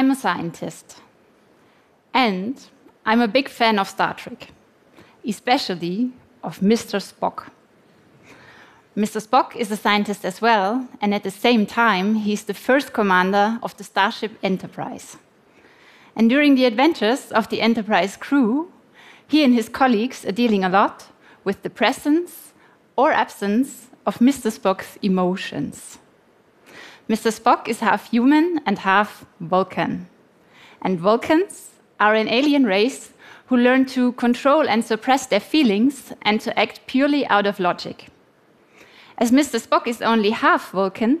I'm a scientist, and I'm a big fan of Star Trek, especially of Mr. Spock. Mr. Spock is a scientist as well, and at the same time, he's the first commander of the Starship Enterprise. And during the adventures of the Enterprise crew, he and his colleagues are dealing a lot with the presence or absence of Mr. Spock's emotions. Mr. Spock is half human and half Vulcan. And Vulcans are an alien race who learn to control and suppress their feelings and to act purely out of logic. As Mr. Spock is only half Vulcan,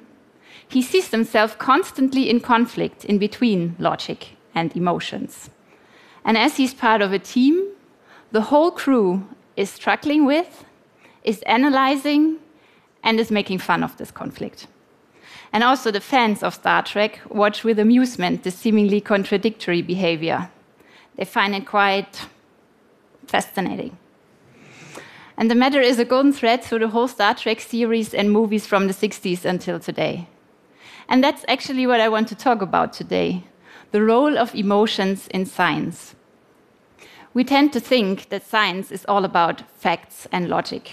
he sees himself constantly in conflict in between logic and emotions. And as he's part of a team, the whole crew is struggling with, is analyzing, and is making fun of this conflict. And also, the fans of Star Trek watch with amusement the seemingly contradictory behavior. They find it quite fascinating. And the matter is a golden thread through the whole Star Trek series and movies from the 60s until today. And that's actually what I want to talk about today the role of emotions in science. We tend to think that science is all about facts and logic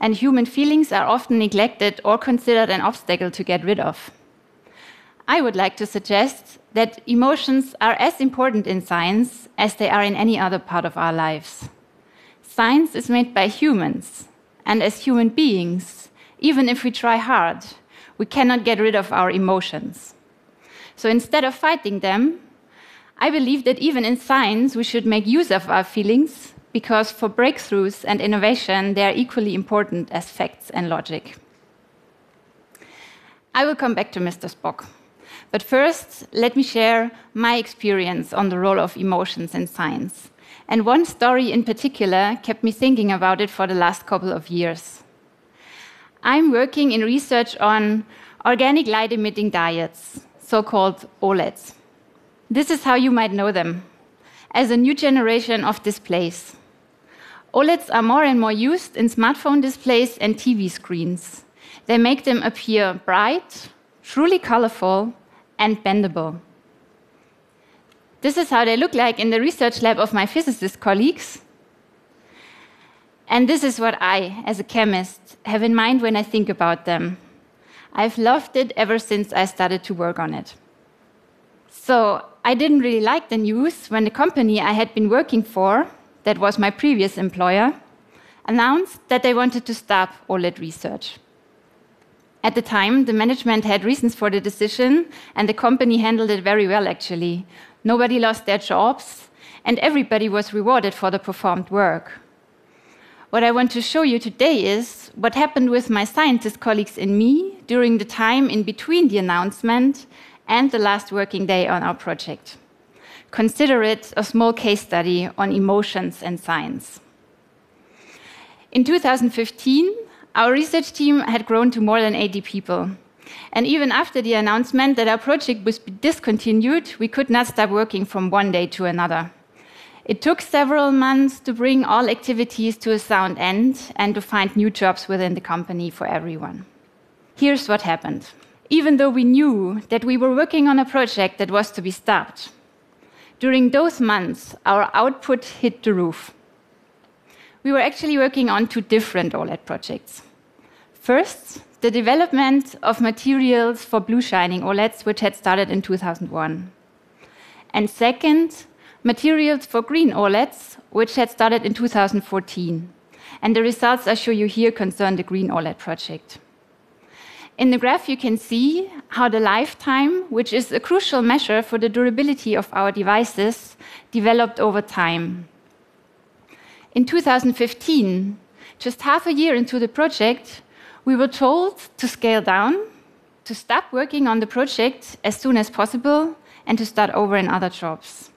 and human feelings are often neglected or considered an obstacle to get rid of. I would like to suggest that emotions are as important in science as they are in any other part of our lives. Science is made by humans, and as human beings, even if we try hard, we cannot get rid of our emotions. So instead of fighting them, I believe that even in science, we should make use of our feelings because for breakthroughs and innovation, they are equally important as facts and logic. I will come back to Mr. Spock. But first, let me share my experience on the role of emotions in science. And one story in particular kept me thinking about it for the last couple of years. I'm working in research on organic light emitting diodes, so called OLEDs. This is how you might know them as a new generation of displays. OLEDs are more and more used in smartphone displays and TV screens. They make them appear bright, truly colorful, and bendable. This is how they look like in the research lab of my physicist colleagues. And this is what I, as a chemist, have in mind when I think about them. I've loved it ever since I started to work on it. So I didn't really like the news when the company I had been working for that was my previous employer, announced that they wanted to stop OLED research. At the time, the management had reasons for the decision, and the company handled it very well, actually. Nobody lost their jobs, and everybody was rewarded for the performed work. What I want to show you today is what happened with my scientist colleagues and me during the time in between the announcement and the last working day on our project. Consider it a small case study on emotions and science. In 2015, our research team had grown to more than 80 people. And even after the announcement that our project was discontinued, we could not stop working from one day to another. It took several months to bring all activities to a sound end and to find new jobs within the company for everyone. Here's what happened. Even though we knew that we were working on a project that was to be stopped, during those months, our output hit the roof. We were actually working on two different OLED projects. First, the development of materials for blue shining OLEDs, which had started in 2001. And second, materials for green OLEDs, which had started in 2014. And the results I show you here concern the green OLED project. In the graph, you can see how the lifetime, which is a crucial measure for the durability of our devices, developed over time. In 2015, just half a year into the project, we were told to scale down, to stop working on the project as soon as possible, and to start over in other jobs.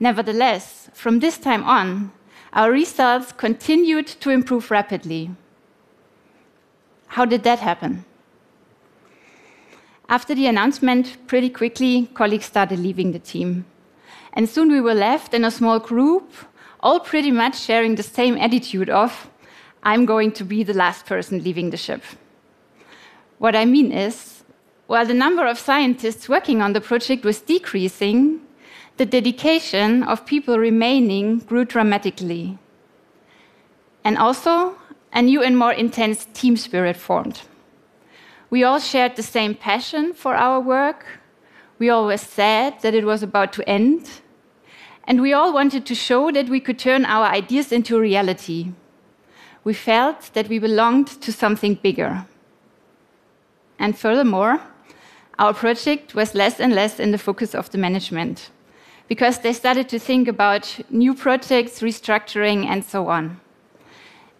Nevertheless, from this time on, our results continued to improve rapidly. How did that happen? After the announcement, pretty quickly, colleagues started leaving the team. And soon we were left in a small group, all pretty much sharing the same attitude of, I'm going to be the last person leaving the ship. What I mean is, while the number of scientists working on the project was decreasing, the dedication of people remaining grew dramatically. And also, a new and more intense team spirit formed. We all shared the same passion for our work. We always said that it was about to end. And we all wanted to show that we could turn our ideas into reality. We felt that we belonged to something bigger. And furthermore, our project was less and less in the focus of the management because they started to think about new projects, restructuring, and so on.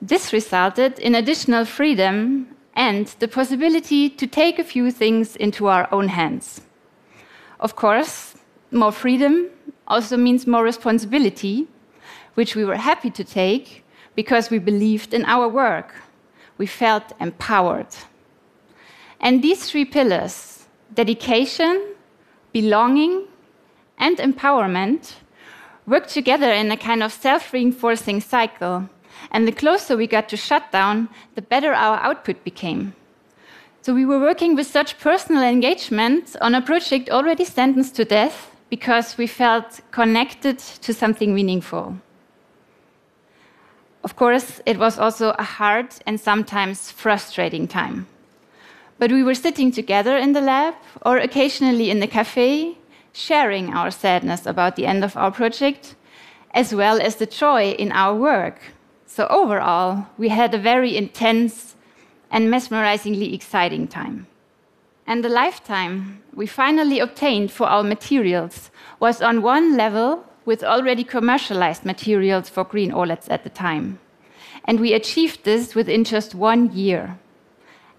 This resulted in additional freedom and the possibility to take a few things into our own hands. Of course, more freedom also means more responsibility, which we were happy to take because we believed in our work. We felt empowered. And these three pillars dedication, belonging, and empowerment work together in a kind of self reinforcing cycle and the closer we got to shutdown, the better our output became. So we were working with such personal engagement on a project already sentenced to death because we felt connected to something meaningful. Of course, it was also a hard and sometimes frustrating time. But we were sitting together in the lab or occasionally in the cafe, sharing our sadness about the end of our project, as well as the joy in our work so, overall, we had a very intense and mesmerizingly exciting time. And the lifetime we finally obtained for our materials was on one level with already commercialized materials for green OLEDs at the time. And we achieved this within just one year.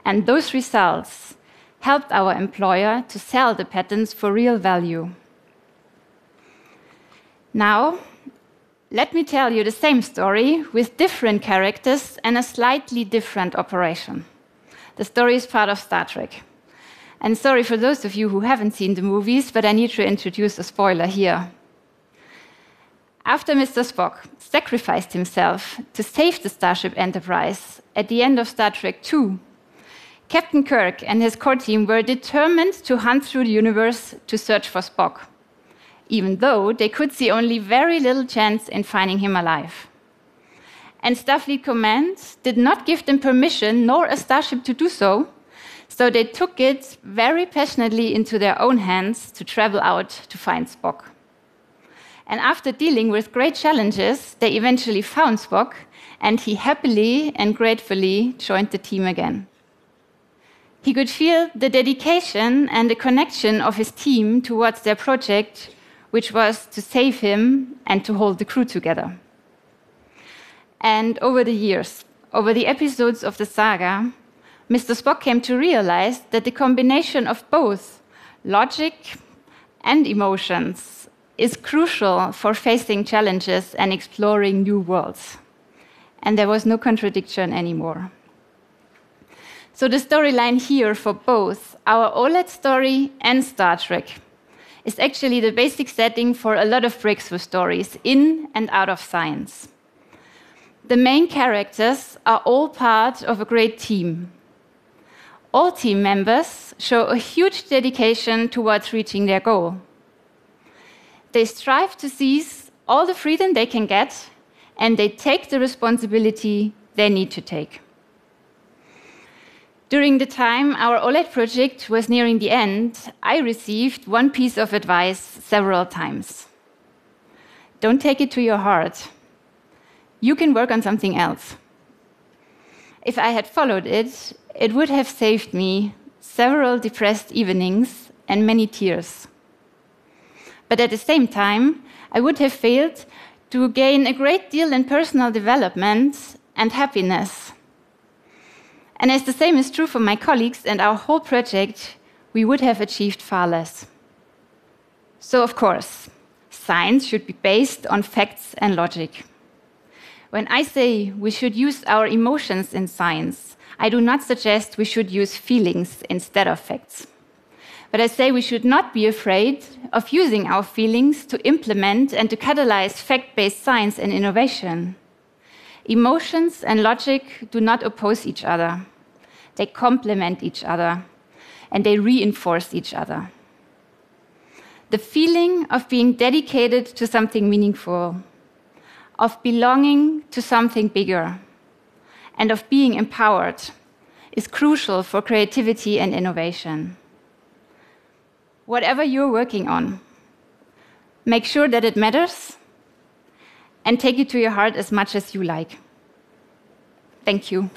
And those results helped our employer to sell the patents for real value. Now, let me tell you the same story with different characters and a slightly different operation. The story is part of Star Trek. And sorry for those of you who haven't seen the movies, but I need to introduce a spoiler here. After Mr. Spock sacrificed himself to save the Starship Enterprise at the end of Star Trek II, Captain Kirk and his core team were determined to hunt through the universe to search for Spock even though they could see only very little chance in finding him alive. And Starfleet Command did not give them permission nor a starship to do so, so they took it very passionately into their own hands to travel out to find Spock. And after dealing with great challenges, they eventually found Spock, and he happily and gratefully joined the team again. He could feel the dedication and the connection of his team towards their project which was to save him and to hold the crew together. And over the years, over the episodes of the saga, Mr. Spock came to realize that the combination of both logic and emotions is crucial for facing challenges and exploring new worlds. And there was no contradiction anymore. So, the storyline here for both our OLED story and Star Trek is actually the basic setting for a lot of breakthrough stories in and out of science. The main characters are all part of a great team. All team members show a huge dedication towards reaching their goal. They strive to seize all the freedom they can get, and they take the responsibility they need to take. During the time our OLED project was nearing the end, I received one piece of advice several times. Don't take it to your heart. You can work on something else. If I had followed it, it would have saved me several depressed evenings and many tears. But at the same time, I would have failed to gain a great deal in personal development and happiness and as the same is true for my colleagues and our whole project, we would have achieved far less. So, of course, science should be based on facts and logic. When I say we should use our emotions in science, I do not suggest we should use feelings instead of facts. But I say we should not be afraid of using our feelings to implement and to catalyze fact based science and innovation. Emotions and logic do not oppose each other. They complement each other. and they reinforce each other. The feeling of being dedicated to something meaningful, of belonging to something bigger, and of being empowered is crucial for creativity and innovation. Whatever you're working on, make sure that it matters and take it to your heart as much as you like. Thank you.